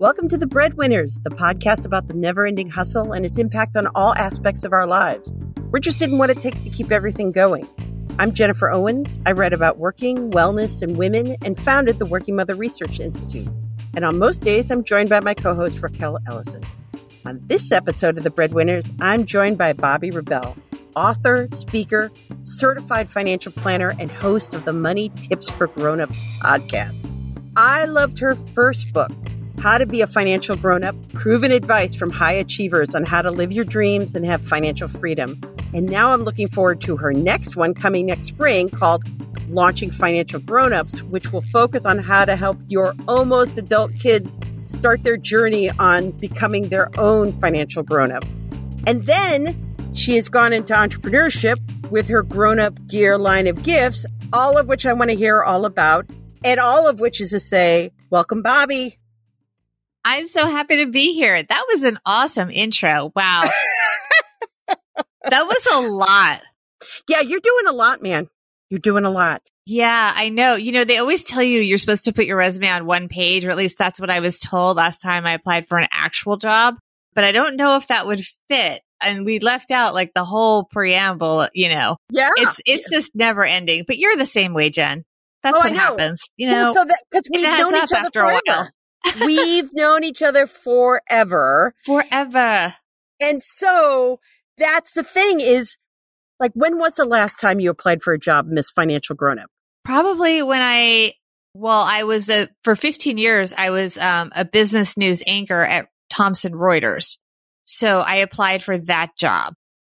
Welcome to The Breadwinners, the podcast about the never ending hustle and its impact on all aspects of our lives. We're interested in what it takes to keep everything going. I'm Jennifer Owens. I read about working, wellness, and women and founded the Working Mother Research Institute. And on most days, I'm joined by my co host, Rachael Ellison. On this episode of The Breadwinners, I'm joined by Bobbi Rebell, author, speaker, certified financial planner, and host of the Money Tips for Grownups podcast. I loved her first book, How to Be a Financial Grown Up Proven Advice from High Achievers on How to Live Your Dreams and Have Financial Freedom. And now I'm looking forward to her next one coming next spring called Launching Financial Grown Ups, which will focus on how to help your almost adult kids start their journey on becoming their own financial grown up. And then she has gone into entrepreneurship with her grown up gear line of gifts, all of which I want to hear all about, and all of which is to say, welcome, Bobbi. I'm so happy to be here. That was an awesome intro. Wow. that was a lot. Yeah, you're doing a lot, man. You're doing a lot. Yeah, I know. You know, they always tell you you're supposed to put your resume on one page, or at least that's what I was told last time I applied for an actual job. But I don't know if that would fit. And we left out like the whole preamble, you know. Yeah. It's it's just never ending. But you're the same way, Jen. That's Oh, what happens. You know, so because we've adds known each other after a while. We've known each other forever. forever. And so that's the thing is like, when was the last time you applied for a job, Miss Financial Grown Up? Probably when I, well, I was a, for 15 years, I was um, a business news anchor at Thomson Reuters. So I applied for that job.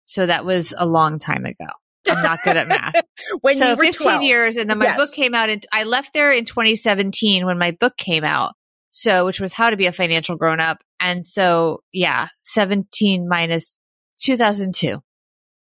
So that was a long time ago. I'm not good at math. when so you were 15 12. years. And then my Yes. book came out and I left there in 2017 when my book came out. So, which was how to be a financial grown up. And so, yeah, 17 minus 2002.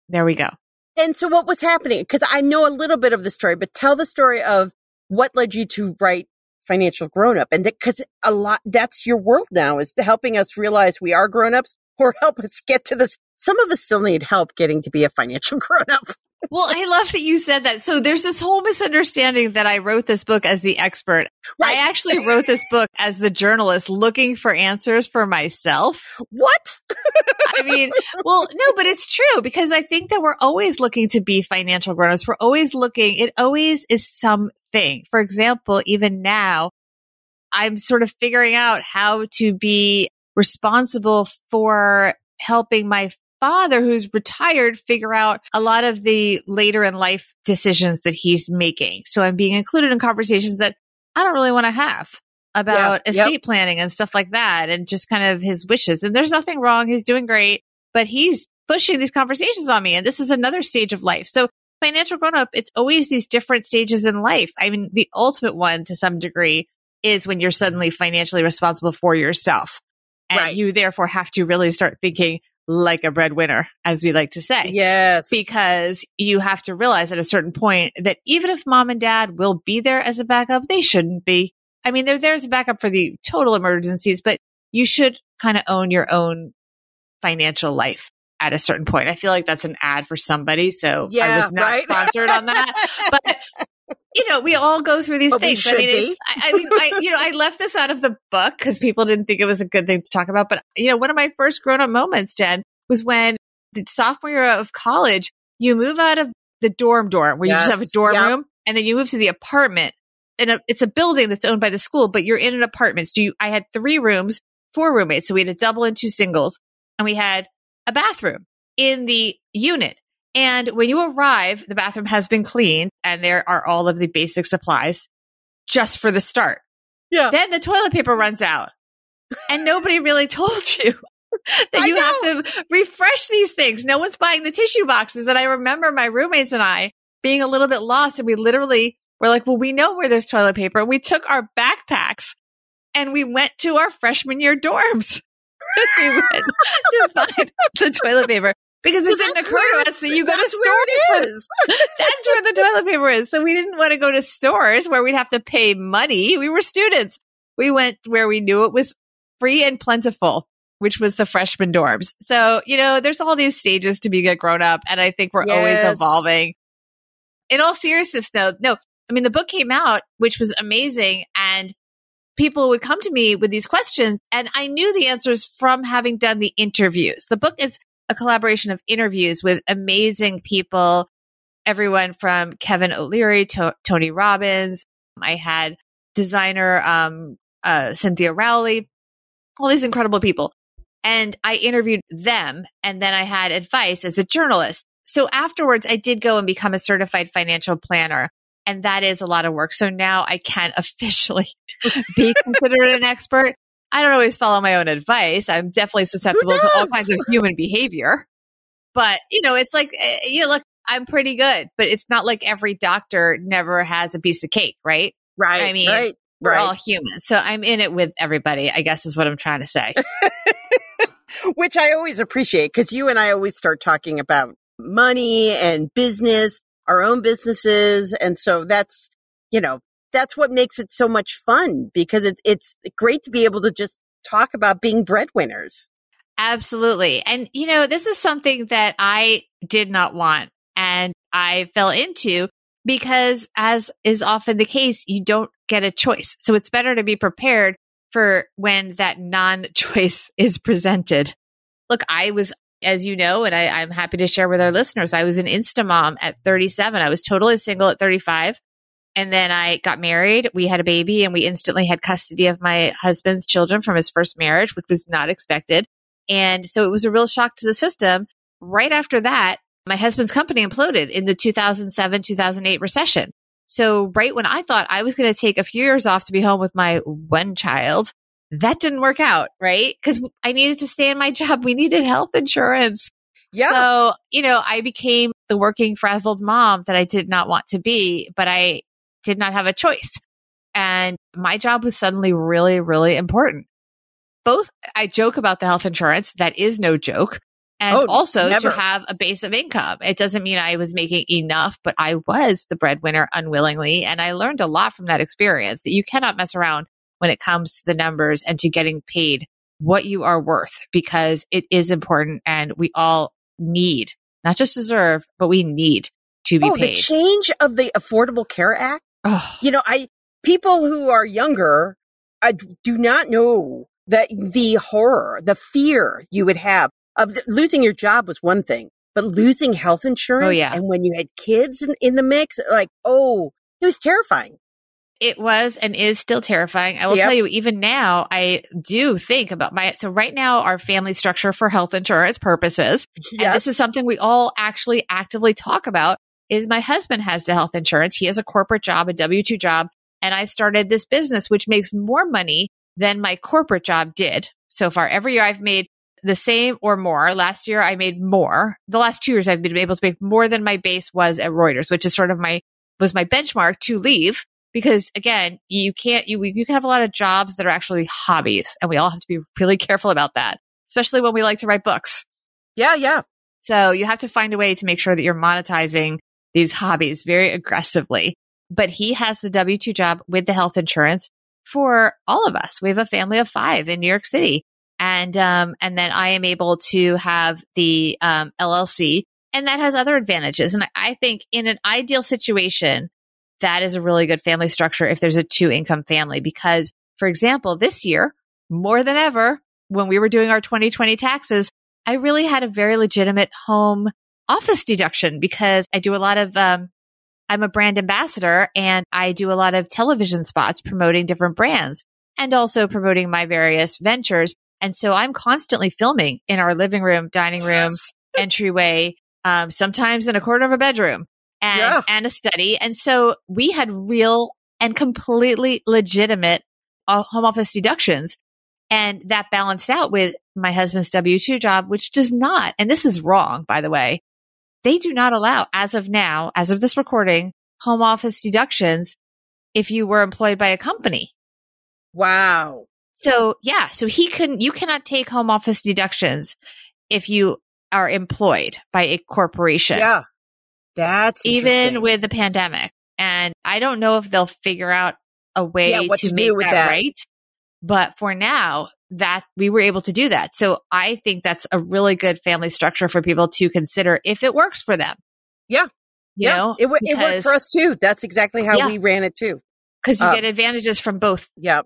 There we go. And so what was happening? Because I know a little bit of the story, but tell the story of what led you to write Financial Grown Up. And because a lot, that's your world now is helping us realize we are grown ups or help us get to this. Some of us still need help getting to be a financial grown up. Well, I love that you said that. So there's this whole misunderstanding that I wrote this book as the expert. Right. I actually wrote this book as the journalist looking for answers for myself. What? I mean, well, no, but it's true because I think that we're always looking to be financial grown-ups. We're always looking, it always is something. For example, even now, I'm sort of figuring out how to be responsible for helping my father who's retired figure out a lot of the later in life decisions that he's making. So I'm being included in conversations that I don't really want to have about Yeah, yep. estate planning and stuff like that and just kind of his wishes. And there's nothing wrong. He's doing great, but he's pushing these conversations on me. And this is another stage of life. So financial grown up, it's always these different stages in life. I mean, the ultimate one to some degree is when you're suddenly financially responsible for yourself. And Right. you therefore have to really start thinking like a breadwinner, as we like to say Yes. because you have to realize at a certain point that even if mom and dad will be there as a backup, they shouldn't be. I mean, they're there as a backup for the total emergencies, but you should kind of own your own financial life at a certain point. I feel like that's an ad for somebody. So I Yeah, was not right? sponsored on that, but you know, we all go through these But things. I mean, I, I mean, I, you know, I left this out of the book because people didn't think it was a good thing to talk about. But you know, one of my first grown up moments, Jen, was when the sophomore year of college, you move out of the dorm dorm where you just have a dorm yep. room, and then you move to the apartment. And it's a building that's owned by the school, but you're in an apartment. So you, I had three rooms, four roommates. So we had a double and two singles, and we had a bathroom in the unit. And when you arrive, the bathroom has been cleaned and there are all of the basic supplies just for the start. Yeah. Then the toilet paper runs out and nobody really told you that you have to refresh these things. No one's buying the tissue boxes. And I remember my roommates and I being a little bit lost and we literally were like, well, we know where there's toilet paper. And we took our backpacks and we went to our freshman year dorms. we went to find the toilet paper because it didn't occur to us that you go to that's where it stores. For, that's where the toilet paper is. So we didn't want to go to stores where we'd have to pay money. We were students. We went where we knew it was free and plentiful, which was the freshman dorms. So, you know, there's all these stages to be a grown up. And I think we're always evolving. In all seriousness, though, no, I mean, the book came out, which was amazing. And people would come to me with these questions and I knew the answers from having done the interviews. The book is a collaboration of interviews with amazing people, everyone from Kevin O'Leary to Tony Robbins. I had designer um, uh, Cynthia Rowley, all these incredible people. And I interviewed them and then I had advice as a journalist. So afterwards, I did go and become a certified financial planner. And that is a lot of work. So now I can officially be considered an expert. I don't always follow my own advice. I'm definitely susceptible to all kinds of human behavior. But, you know, it's like, eh, you know, look, I'm pretty good, but it's not like every doctor never has a piece of cake, right? Right. I mean, right, we're right. all human. So I'm in it with everybody, I guess is what I'm trying to say. Which I always appreciate because you and I always start talking about money and business, our own businesses. And so that's, you know, that's what makes it so much fun because it, it's great to be able to just talk about being breadwinners. Absolutely. And, you know, this is something that I did not want and I fell into because, as is often the case, you don't get a choice. So it's better to be prepared for when that non choice is presented. Look, I was, as you know, and I, I'm happy to share with our listeners, I was an Insta mom at 37. I was totally single at 35. And then I got married. We had a baby and we instantly had custody of my husband's children from his first marriage, which was not expected. And so it was a real shock to the system. Right after that, my husband's company imploded in the 2007 2008 recession. So, right when I thought I was going to take a few years off to be home with my one child, that didn't work out, right? Because I needed to stay in my job. We needed health insurance. Yeah. So, you know, I became the working frazzled mom that I did not want to be, but I did not have a choice. And my job was suddenly really, really important. Both, I joke about the health insurance. That is no joke. And Oh, also never. to have a base of income. It doesn't mean I was making enough, but I was the breadwinner unwillingly. And I learned a lot from that experience that you cannot mess around when it comes to the numbers and to getting paid what you are worth because it is important and we all need, not just deserve, but we need to be oh, the paid. change of the Affordable Care Act. Oh, You know, I people who are younger I do not know that the horror, the fear you would have of the, losing your job was one thing, but losing health oh, insurance. Oh, yeah. And when you had kids in, in the mix, like, oh, it was terrifying. It was and is still terrifying. I will Yep. tell you, even now, I do think about my. So, right now, our family structure for health insurance purposes, and this is something we all actually actively talk about, is my husband has the health insurance. He has a corporate job, a W 2 job, and I started this business, which makes more money than my corporate job did so far. Every year, I've made the same or more. Last year, I made more. The last two years, I've been able to make more than my base was at Reuters, which is sort of my was my benchmark to leave because again, you can't, you, you can have a lot of jobs that are actually hobbies and we all have to be really careful about that, especially when we like to write books. yeah, yeah. So you have to find a way to make sure that you're monetizing these hobbies very aggressively. But he has the W 2 job with the health insurance for all of us. We have a family of five in New York City. And, um, and then I am able to have the, um, LLC and that has other advantages. And I- I think in an ideal situation, that is a really good family structure if there's a two income family. Because, for example, this year, more than ever, when we were doing our 2020 taxes, I really had a very legitimate home office deduction because I do a lot of, um, I'm a brand ambassador and I do a lot of television spots promoting different brands and also promoting my various ventures. And so I'm constantly filming in our living room, dining room, entryway, um, sometimes in a corner of a bedroom and, Yeah. and a study. And so we had real and completely legitimate uh, home office deductions. And that balanced out with my husband's W 2 job, which does not, and this is wrong, by the way, they do not allow, as of now, as of this recording, home office deductions if you were employed by a company. Wow. So yeah, so he couldn't, you cannot take home office deductions if you are employed by a corporation, Yeah. That's even with the pandemic. And I don't know if they'll figure out a way Yeah, to, to make with that, that. right. But for now, that we were able to do that. So I think that's a really good family structure for people to consider if it works for them. Yeah. You yeah. know, it, wo- it worked for us too. That's exactly how Yeah. we ran it too. because you Uh, get advantages from both. Yeah.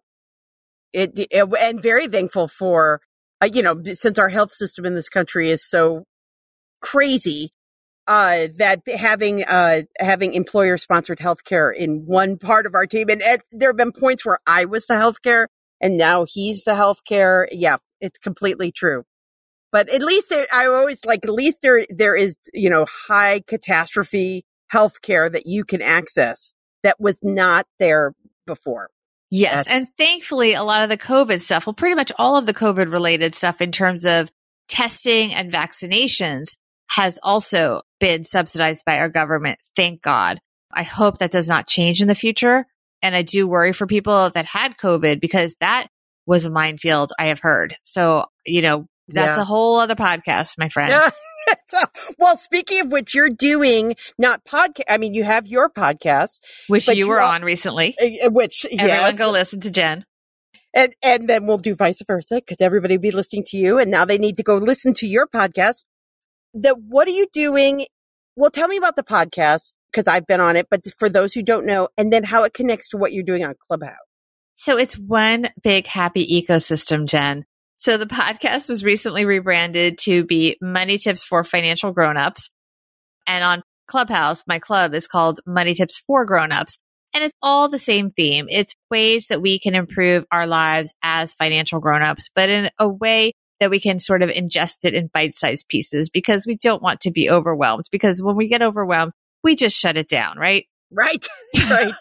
It, it and very thankful for uh, you know since our health system in this country is so crazy uh, that having uh, having employer sponsored healthcare in one part of our team, and, and there have been points where I was the healthcare, and now he's the healthcare. Yeah, it's completely true. But at least there, I always like at least there there is you know high catastrophe healthcare that you can access that was not there before. Yes. That's- and thankfully, a lot of the COVID stuff, well, pretty much all of the COVID related stuff in terms of testing and vaccinations has also been subsidized by our government. Thank God. I hope that does not change in the future. And I do worry for people that had COVID because that was a minefield I have heard. So, you know, that's yeah. a whole other podcast, my friend. so, well, speaking of which, you're doing not podcast. I mean, you have your podcast, which you were on recently. Uh, uh, which everyone yes. go listen to Jen. And and then we'll do vice versa because everybody will be listening to you, and now they need to go listen to your podcast. That what are you doing? Well, tell me about the podcast because I've been on it, but for those who don't know, and then how it connects to what you're doing on Clubhouse. So it's one big happy ecosystem, Jen. So the podcast was recently rebranded to be Money Tips for Financial Grownups. And on Clubhouse, my club is called Money Tips for Grownups. And it's all the same theme. It's ways that we can improve our lives as financial grownups, but in a way that we can sort of ingest it in bite sized pieces because we don't want to be overwhelmed. Because when we get overwhelmed, we just shut it down, right? Right. Right.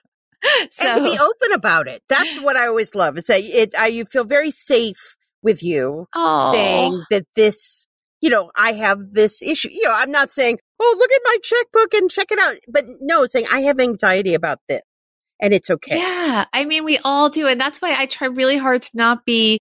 so, and be open about it. That's what I always love. Is that it? I, you feel very safe with you Aww. saying that this, you know, I have this issue. You know, I'm not saying, oh, look at my checkbook and check it out. But no, saying I have anxiety about this and it's okay. Yeah. I mean, we all do. And that's why I try really hard to not be,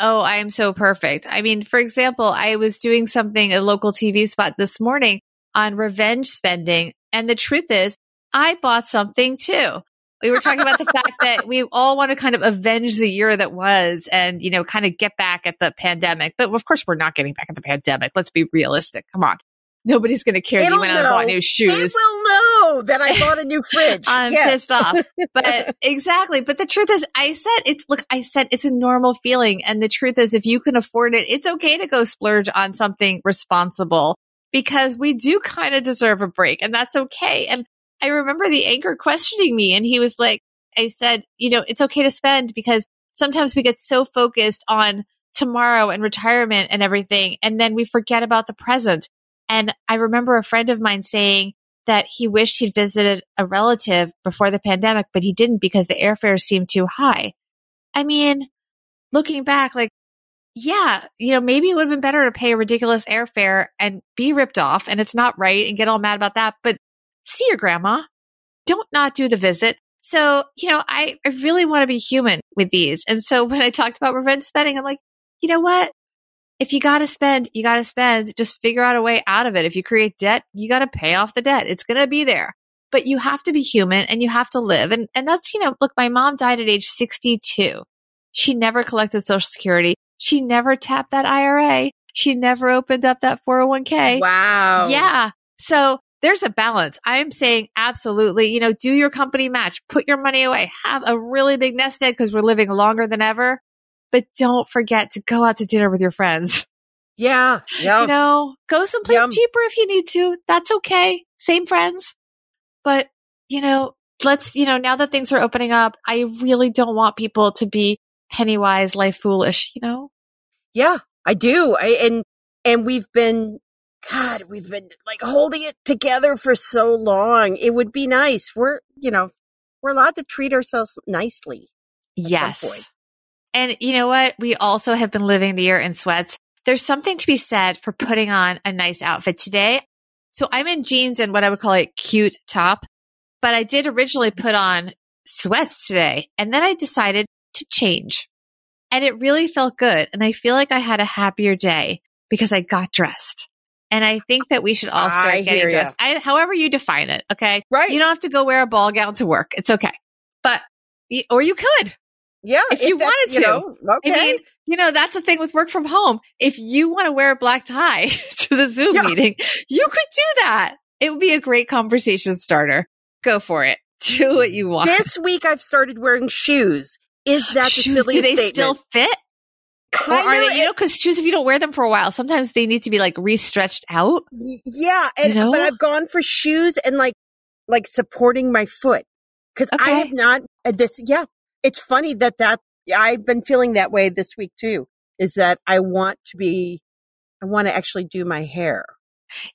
oh, I am so perfect. I mean, for example, I was doing something, a local TV spot this morning on revenge spending. And the truth is, I bought something too. We were talking about the fact that we all want to kind of avenge the year that was and, you know, kind of get back at the pandemic. But of course, we're not getting back at the pandemic. Let's be realistic. Come on. Nobody's going to care It'll that you went know. out and bought new shoes. It will know that I bought a new fridge. I'm pissed off. But exactly. But the truth is, I said it's, look, I said it's a normal feeling. And the truth is, if you can afford it, it's okay to go splurge on something responsible because we do kind of deserve a break and that's okay. And I remember the anchor questioning me and he was like, I said, you know, it's okay to spend because sometimes we get so focused on tomorrow and retirement and everything. And then we forget about the present. And I remember a friend of mine saying that he wished he'd visited a relative before the pandemic, but he didn't because the airfares seemed too high. I mean, looking back, like, yeah, you know, maybe it would have been better to pay a ridiculous airfare and be ripped off and it's not right and get all mad about that. But see your grandma. Don't not do the visit. So, you know, I, I really want to be human with these. And so when I talked about revenge spending, I'm like, you know what? If you got to spend, you got to spend. Just figure out a way out of it. If you create debt, you got to pay off the debt. It's going to be there. But you have to be human and you have to live. And, and that's, you know, look, my mom died at age 62. She never collected social security. She never tapped that IRA. She never opened up that 401k. Wow. Yeah. So there's a balance. I am saying absolutely, you know, do your company match, put your money away, have a really big nest egg because we're living longer than ever. But don't forget to go out to dinner with your friends. Yeah. Yeah. You know, go someplace Yum. cheaper if you need to. That's okay. Same friends. But, you know, let's, you know, now that things are opening up, I really don't want people to be penny wise, life foolish, you know? Yeah, I do. I, and, and we've been God, we've been like holding it together for so long. It would be nice. We're, you know, we're allowed to treat ourselves nicely. Yes. And you know what? We also have been living the year in sweats. There's something to be said for putting on a nice outfit today. So I'm in jeans and what I would call a cute top, but I did originally put on sweats today and then I decided to change and it really felt good. And I feel like I had a happier day because I got dressed. And I think that we should all start I getting dressed. I, however you define it. Okay. Right. You don't have to go wear a ball gown to work. It's okay. But, or you could. Yeah. If, if you wanted to. You know, okay. I mean, you know, that's the thing with work from home. If you want to wear a black tie to the Zoom yeah. meeting, you could do that. It would be a great conversation starter. Go for it. Do what mm-hmm. you want. This week I've started wearing shoes Is that the shoes, silliest do they statement? still fit? Or are they, you know, because shoes, if you don't wear them for a while, sometimes they need to be like re-stretched out. Yeah, and You know? but I've gone for shoes and like like supporting my foot because I have not. uh, This yeah, it's funny that that I've been feeling that way this week too. Is that I want to be, I want to actually do my hair.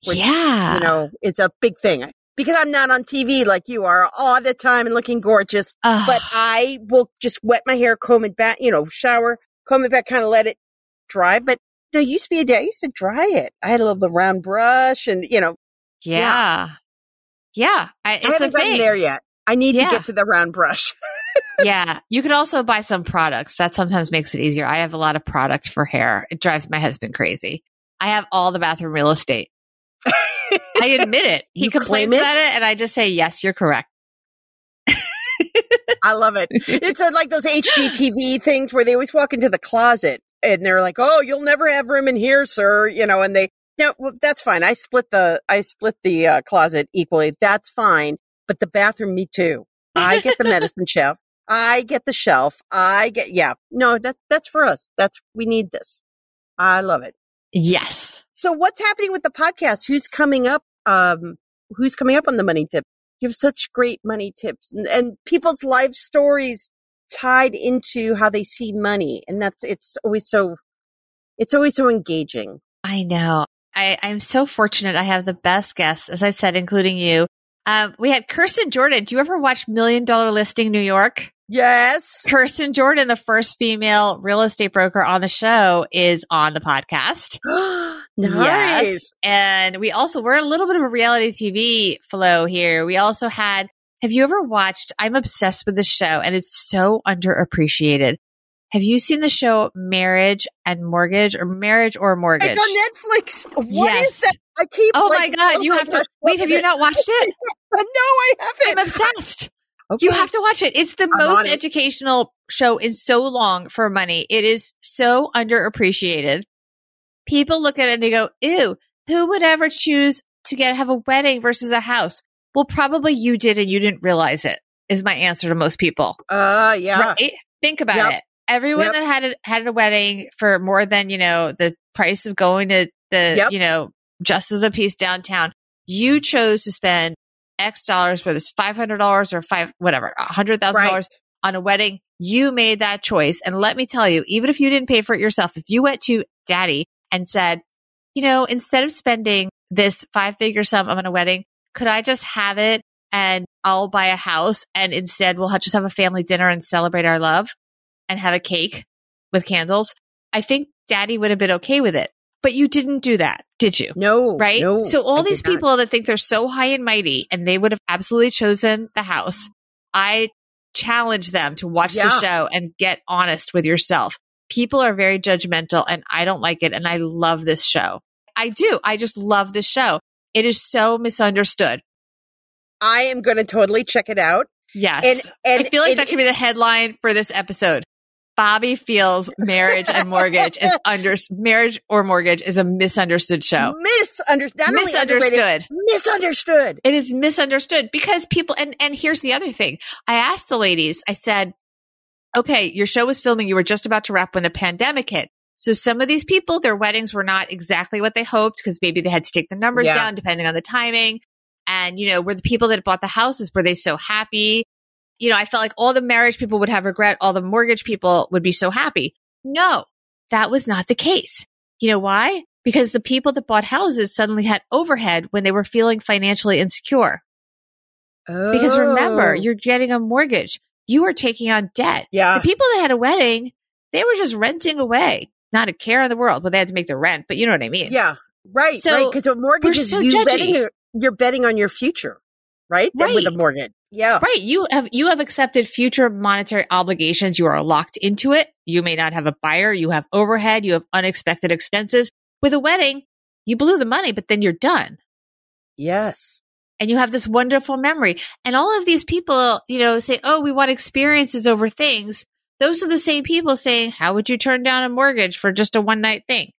Which, yeah. you know, it's a big thing because I'm not on TV like you are all the time and looking gorgeous. Ugh. But I will just wet my hair, comb it back, you know, shower, comb it back, kind of let it dry. But you know, used to be a day I used to dry it. I had a little round brush and you know. yeah. Yeah. I, I it's a haven't gotten thing. there yet. I need Yeah. to get to the round brush. yeah. You could also buy some products. That sometimes makes it easier. I have a lot of products for hair. It drives my husband crazy. I have all the bathroom real estate. I admit it. He You complains it? about it, and I just say, yes, you're correct. I love it. It's like those HGTV things where they always walk into the closet and they're like, "Oh, you'll never have room in here, sir," you know, and they no, well, that's fine. I split the I split the uh, closet equally. That's fine. But the bathroom, me too. I get the medicine shelf. I get the shelf. I get yeah. No, that that's for us. That's we need this. I love it. Yes. So what's happening with the podcast? Who's coming up? Um, who's coming up on the money tip? You have such great money tips and, and people's life stories tied into how they see money. And that's, it's always so, it's always so engaging. I know. I, I'm so fortunate. I have the best guests, as I said, including you. Um, we had Kirsten Jordan. Do you ever watch Million Dollar Listing New York? Yes. Kirsten Jordan, the first female real estate broker on the show, is on the podcast. nice. Yes. And we also, we're a little bit of a reality TV flow here. We also had, have you ever watched, I'm obsessed with the show and it's so underappreciated. Have you seen the show Marriage and Mortgage or Marriage or Mortgage? It's on Netflix. What is Yes. that? I keep. Oh like, my God. Oh you my have to, wait, have you not watched it? no, I haven't. I'm obsessed. Okay. You have to watch it. It's the I'm most it. educational show in so long for money. It is so underappreciated. People look at it and they go, ew, who would ever choose to get have a wedding versus a house? Well, probably you did and you didn't realize it is my answer to most people. Uh, yeah. Right? Think about Yep. it. Everyone Yep. that had a, had a wedding for more than, you know, the price of going to the, Yep. you know, Justice of the Peace downtown, you chose to spend X dollars, whether it's $500 or five, whatever, $100,000 Right. on a wedding. You made that choice. And let me tell you, even if you didn't pay for it yourself, if you went to daddy and said, you know, instead of spending this five figure sum on a wedding, could I just have it and I'll buy a house and instead we'll ha- just have a family dinner and celebrate our love and have a cake with candles? I think daddy would have been okay with it. But you didn't do that, did you? No. right? No, so all I these did not. people that think they're so high and mighty and they would have absolutely chosen the house. I challenge them to watch Yeah. the show and get honest with yourself. People are very judgmental and I don't like it and I love this show. I do. I just love this show. It is so misunderstood. I am going to totally check it out. Yes. And and I feel like and- that should be the headline for this episode. Bobbi feels marriage and mortgage is under marriage or mortgage is a misunderstood show. misunderstood. Not only underrated, Misunderstood. misunderstood. It is misunderstood because people and and here's the other thing. I asked the ladies, I said, "Okay, your show was filming, you were just about to wrap when the pandemic hit. So some of these people, their weddings were not exactly what they hoped because maybe they had to take the numbers Yeah. down depending on the timing. And you know, were the people that bought the houses were they so happy? You know, I felt like all the marriage people would have regret, all the mortgage people would be so happy. No, that was not the case. You know why? Because the people that bought houses suddenly had overhead when they were feeling financially insecure. Because remember, Oh. you're getting a mortgage. You are taking on debt. yeah. The people that had a wedding, they were just renting away. Not a care in the world, but they had to make the rent. But you know what I mean? Yeah, right, So, right. Because a mortgage is so you judgy. betting you're betting on your future, right? Then With a mortgage, yeah. Right. You have you have accepted future monetary obligations. You are locked into it. You may not have a buyer. You have overhead. You have unexpected expenses. With a wedding, you blew the money, but then you're done. Yes. And you have this wonderful memory. And all of these people, you know, say, "Oh, we want experiences over things." Those are the same people saying, "How would you turn down a mortgage for just a one night thing?"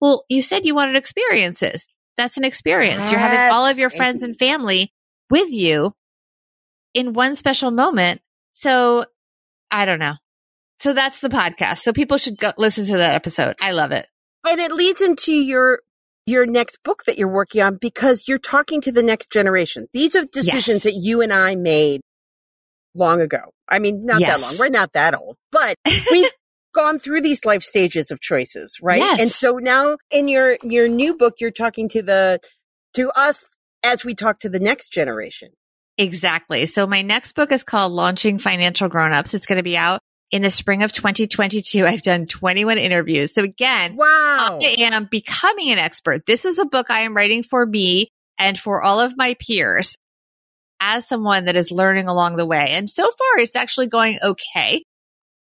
Well, you said you wanted experiences. That's an experience. You're having all of your friends and family with you in one special moment. So, I don't know. So that's the podcast. So people should go listen to that episode. I love it. And it leads into your your next book that you're working on because you're talking to the next generation. These are decisions yes. that you and I made long ago. I mean, not yes. that long. We're not that old, but we've gone through these life stages of choices, right? Yes. And so now in your your new book you're talking to the to us as we talk to the next generation. Exactly. So my next book is called Launching Financial Grownups. It's going to be out in the spring of 2022. I've done 21 interviews. So again, wow. I am becoming an expert. This is a book I am writing for me and for all of my peers as someone that is learning along the way. And so far it's actually going okay.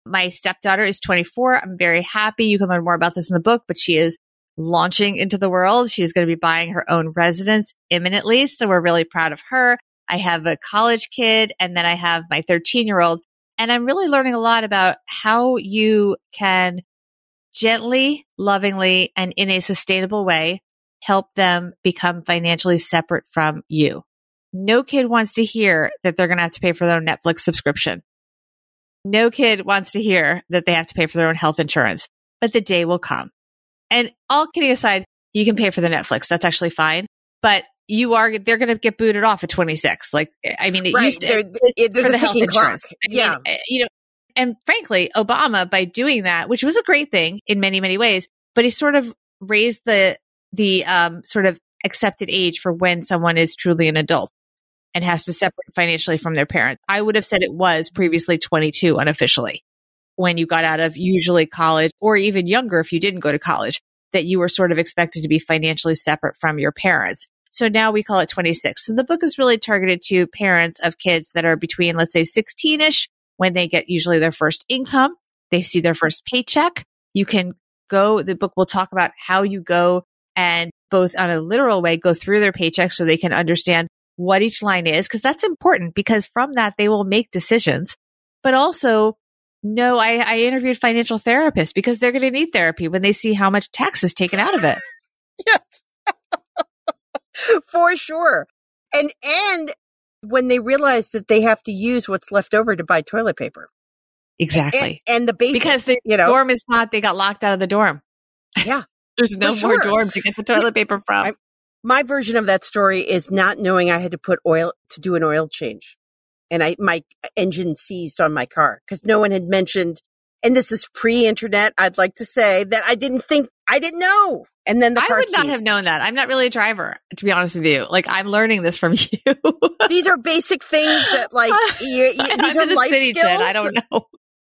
My stepdaughter is 24. I'm very happy. You can learn more about this in the book, but she is launching into the world. She's going to be buying her own residence imminently. So we're really proud of her. I have a college kid and then I have my 13 year old and I'm really learning a lot about how you can gently, lovingly, and in a sustainable way help them become financially separate from you. No kid wants to hear that they're going to have to pay for their own Netflix subscription. No kid wants to hear that they have to pay for their own health insurance, but the day will come. And all kidding aside, you can pay for the Netflix. That's actually fine. But you are they're going to get booted off at 26 like i mean it right. used to there, for the health insurance. Yeah mean, eh, you know and frankly obama by doing that which was a great thing in many many ways but he sort of raised the the um sort of accepted age for when someone is truly an adult and has to separate financially from their parents. I would have said it was previously 22 unofficially when you got out of usually college or even younger if you didn't go to college that you were sort of expected to be financially separate from your parents so now we call it 26. So the book is really targeted to parents of kids that are between, let's say 16 ish when they get usually their first income. They see their first paycheck. You can go, the book will talk about how you go and both on a literal way go through their paycheck so they can understand what each line is. Cause that's important because from that they will make decisions, but also no, I, I interviewed financial therapists because they're going to need therapy when they see how much tax is taken out of it. yes. for sure. And, and when they realize that they have to use what's left over to buy toilet paper. Exactly. And, and the basics, because the you know, dorm is not, they got locked out of the dorm. Yeah. There's no sure. more dorm to get the toilet paper from. I, my version of that story is not knowing I had to put oil to do an oil change. And I, my engine seized on my car because no one had mentioned, and this is pre-internet. I'd like to say that I didn't think, I didn't know and then the I would not have known that. I'm not really a driver, to be honest with you. Like I'm learning this from you. these are basic things that like you, you, these I'm are life city, skills. I don't know.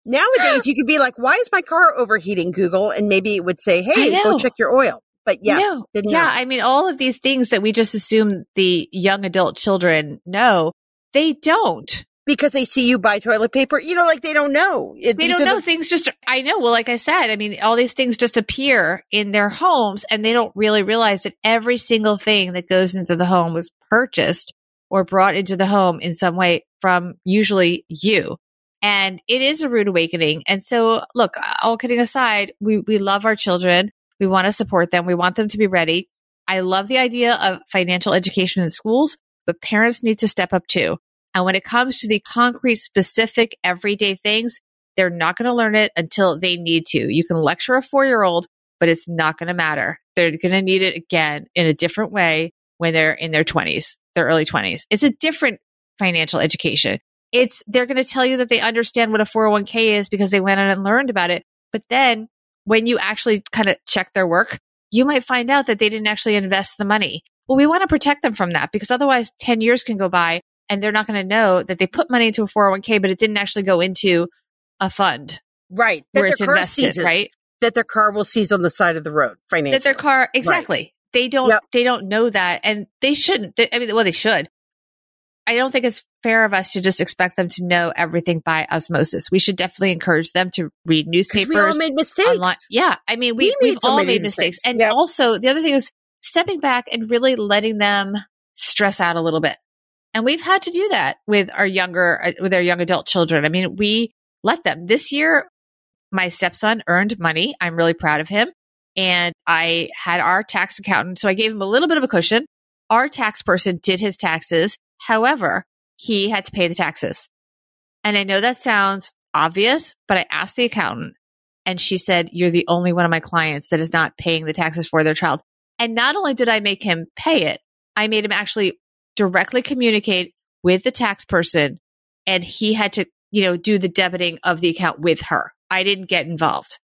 Nowadays, you could be like, "Why is my car overheating?" Google, and maybe it would say, "Hey, go check your oil." But yeah, no. yeah. Know. I mean, all of these things that we just assume the young adult children know, they don't because they see you buy toilet paper. You know, like they don't know. It, they don't know the- things just, I know. Well, like I said, I mean, all these things just appear in their homes and they don't really realize that every single thing that goes into the home was purchased or brought into the home in some way from usually you. And it is a rude awakening. And so look, all kidding aside, we, we love our children. We want to support them. We want them to be ready. I love the idea of financial education in schools, but parents need to step up too. And when it comes to the concrete, specific, everyday things, they're not going to learn it until they need to. You can lecture a four year old, but it's not going to matter. They're going to need it again in a different way when they're in their 20s, their early 20s. It's a different financial education. It's, they're going to tell you that they understand what a 401k is because they went on and learned about it. But then when you actually kind of check their work, you might find out that they didn't actually invest the money. Well, we want to protect them from that because otherwise 10 years can go by and they're not going to know that they put money into a 401k, but it didn't actually go into a fund. Right. That where it's invested, seizes, right? That their car will seize on the side of the road financially. That their car, exactly. Right. They don't, yep. they don't know that and they shouldn't. They, I mean, well, they should. I don't think it's fair of us to just expect them to know everything by osmosis. We should definitely encourage them to read newspapers. We all made mistakes. Online. Yeah. I mean, we, we have all made mistakes. mistakes. And yep. also the other thing is stepping back and really letting them stress out a little bit. And we've had to do that with our younger, uh, with our young adult children. I mean, we let them. This year, my stepson earned money. I'm really proud of him. And I had our tax accountant. So I gave him a little bit of a cushion. Our tax person did his taxes. However, he had to pay the taxes. And I know that sounds obvious, but I asked the accountant and she said, You're the only one of my clients that is not paying the taxes for their child. And not only did I make him pay it, I made him actually directly communicate with the tax person and he had to, you know, do the debiting of the account with her. I didn't get involved,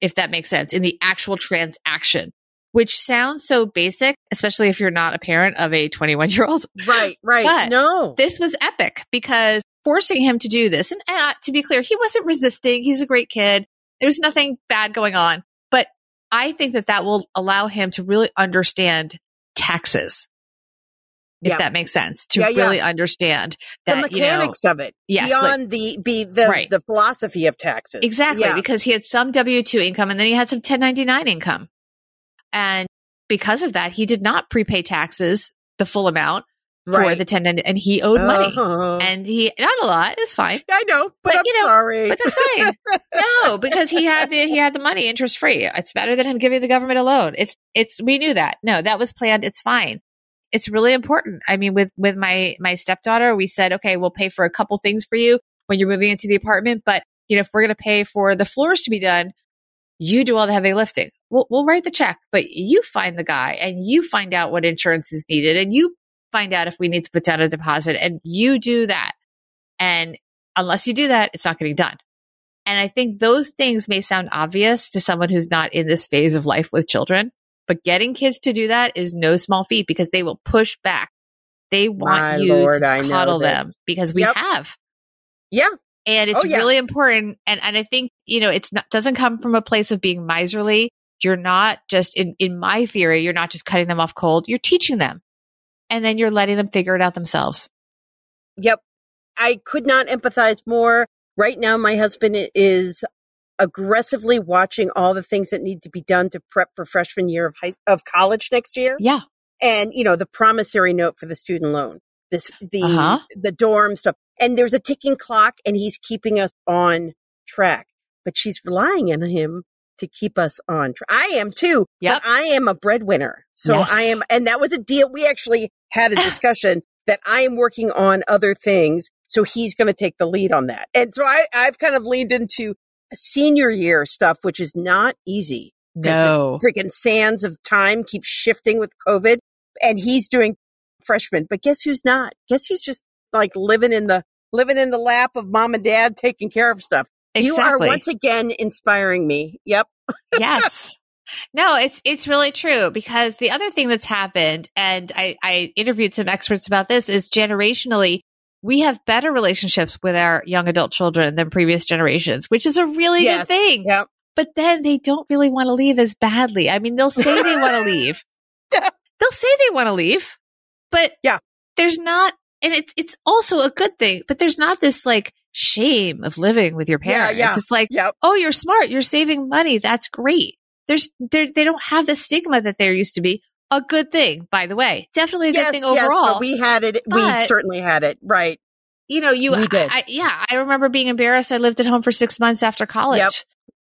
if that makes sense, in the actual transaction, which sounds so basic, especially if you're not a parent of a 21 year old. Right, right. But no. This was epic because forcing him to do this, and, and uh, to be clear, he wasn't resisting. He's a great kid. There was nothing bad going on. But I think that that will allow him to really understand taxes. If Yeah. that makes sense, to Yeah, yeah. really understand the that, you know, mechanics of it Yes, beyond the be the Right. the philosophy of taxes Exactly, Yeah. because he had some W 2 income and then he had some 1099 income. And because of that, he did not prepay taxes the full amount for the 1099 and he owed money. Uh-huh. And he, not a lot, it's fine. I know, but, but, I'm you know, sorry. But that's fine. no, because he had the he had the money interest free. It's better than him giving the government a loan. It's it's we knew that. No, that was planned. It's fine. It's really important. I mean, with with my my stepdaughter, we said, okay, we'll pay for a couple things for you when you're moving into the apartment, but you know, if we're going to pay for the floors to be done, you do all the heavy lifting. We'll we'll write the check, but you find the guy and you find out what insurance is needed and you find out if we need to put down a deposit and you do that. And unless you do that, it's not getting done. And I think those things may sound obvious to someone who's not in this phase of life with children, but getting kids to do that is no small feat because they will push back. They want My you Lord, to I cuddle them because we Yep. have. yeah, And it's Oh, yeah. really important. And, and I think, you know, it's not, doesn't come from a place of being miserly. You're not just in, in my theory, you're not just cutting them off cold. You're teaching them and then you're letting them figure it out themselves. yep. I could not empathize more. Right now, my husband is aggressively watching all the things that need to be done to prep for freshman year of high, of college next year. Yeah. and you know the promissory note for the student loan this the Uh-huh. the dorm stuff and there's a ticking clock and he's keeping us on track but she's relying on him to keep us on track i am too but i am a breadwinner so Yes. i am and that was a deal we actually had a discussion that i am working on other things so he's going to take the lead on that and so i i've kind of leaned into senior year stuff which is not easy. No. the freaking sands of time keep shifting with COVID, and he's doing freshman. But guess who's not? Guess who's just like living in the living in the lap of mom and dad, taking care of stuff. You are once again inspiring me. Yep. yes. No, it's it's really true because the other thing that's happened, and I, I interviewed some experts about this, is generationally we have better relationships with our young adult children than previous generations, which is a really Yes. good thing. Yep. But then they don't really want to leave as badly. I mean, they'll say they want to leave. Yeah. They'll say they want to leave, but Yeah. there's not, and it's it's also a good thing. But there's not this like shame of living with your parents. yeah. It's like Yep. oh, you're smart. You're saving money. That's great. There's, they don't have the stigma that there used to be. A good thing, by the way. Definitely a Yes, good thing yes, overall. but we had it. we certainly had it. Right. you know, you, We did. I, I- yeah, I remember being embarrassed. I lived at home for six months after college. Yep.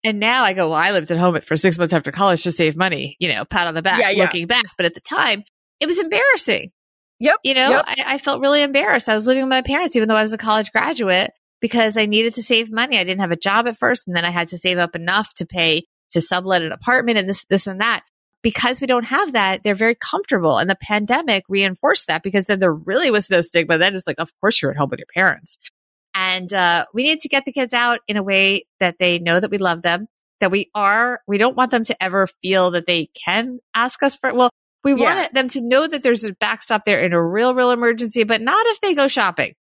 And now I go, well, I lived at home for six months after college to save money, you know, pat on the back, Yeah, yeah. looking back. But at the time, it was embarrassing. Yep. You know, Yep. I, I felt really embarrassed. I was living with my parents, even though I was a college graduate, because I needed to save money. I didn't have a job at first, and then I had to save up enough to pay to sublet an apartment and this, this, and that. Because we don't have that, they're very comfortable. And the pandemic reinforced that because then there really was no stigma. Then it's like, of course you're at home with your parents. And uh, we need to get the kids out in a way that they know that we love them, that we are, we don't want them to ever feel that they can ask us for, well, we Yes. want them to know that there's a backstop there in a real, real emergency, but not if they go shopping.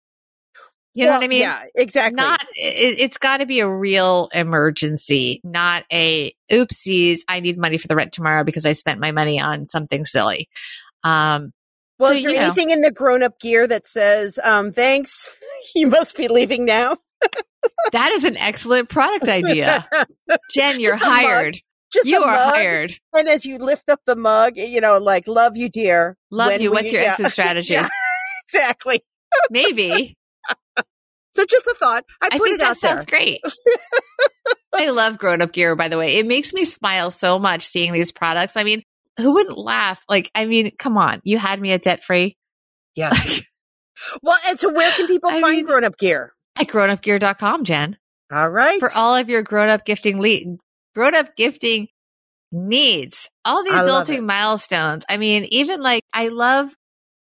You know Well, what I mean? Yeah, exactly. Not, it, it's got to be a real emergency, not a oopsies. I need money for the rent tomorrow because I spent my money on something silly. Um, well, so, is there you know. anything in the grown up gear that says, um, thanks, you must be leaving now? that is an excellent product idea. Jen, you're hired. Just you are mug, hired. And as you lift up the mug, you know, like, love you, dear. Love When you. What's your yeah. exit strategy? Yeah. Exactly. Maybe. So just a thought. I I put it that out there. sounds great. I love grown up gear, by the way. It makes me smile so much seeing these products. I mean, who wouldn't laugh? Like, I mean, come on. You had me at debt free Yeah. well, and so where can people I find mean- grown up gear? at grownupgear.com, Jen. All right. For all of your grown up gifting le- grown up gifting needs, all the adulting milestones. I mean, even like I love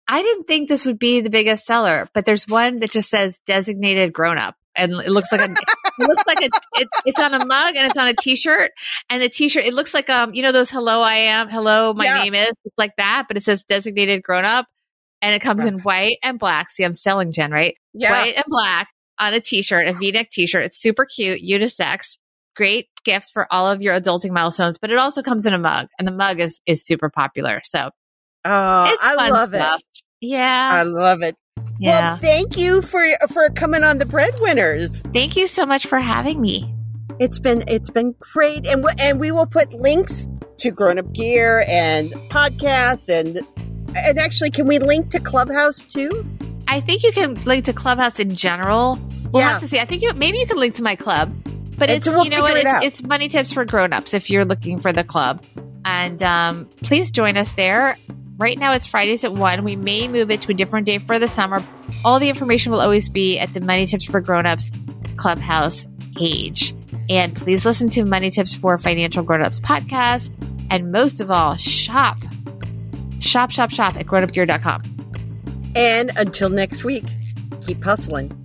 I didn't think this would be the biggest seller, but there's one that just says designated grown up and it looks like a it looks like a it, it's on a mug and it's on a t-shirt and the t-shirt it looks like um you know those hello I am hello my yeah. name is it's like that but it says designated grown up and it comes in white and black see I'm selling Jen right yeah white and black on a t-shirt a v-neck t-shirt it's super cute unisex great gift for all of your adulting milestones but it also comes in a mug and the mug is is super popular so Oh, I love stuff. it. Yeah. I love it. Yeah. Well, thank you for for coming on the breadwinners. Thank you so much for having me. It's been it's been great, and w- and we will put links to Grown Up Gear and podcast, and and actually, can we link to Clubhouse too? I think you can link to Clubhouse in general. We'll yeah. have to see. I think you, maybe you can link to my club, but and it's we'll you know what it it's, it's money tips for grown-ups if you're looking for the club, and um, please join us there. Right now it's Fridays at 1. We may move it to a different day for the summer. All the information will always be at the Money Tips for Grownups Clubhouse page. And please listen to Money Tips for Financial Grownups podcast. And most of all, shop. Shop, shop, shop at grownupgear.com. And until next week, keep hustling.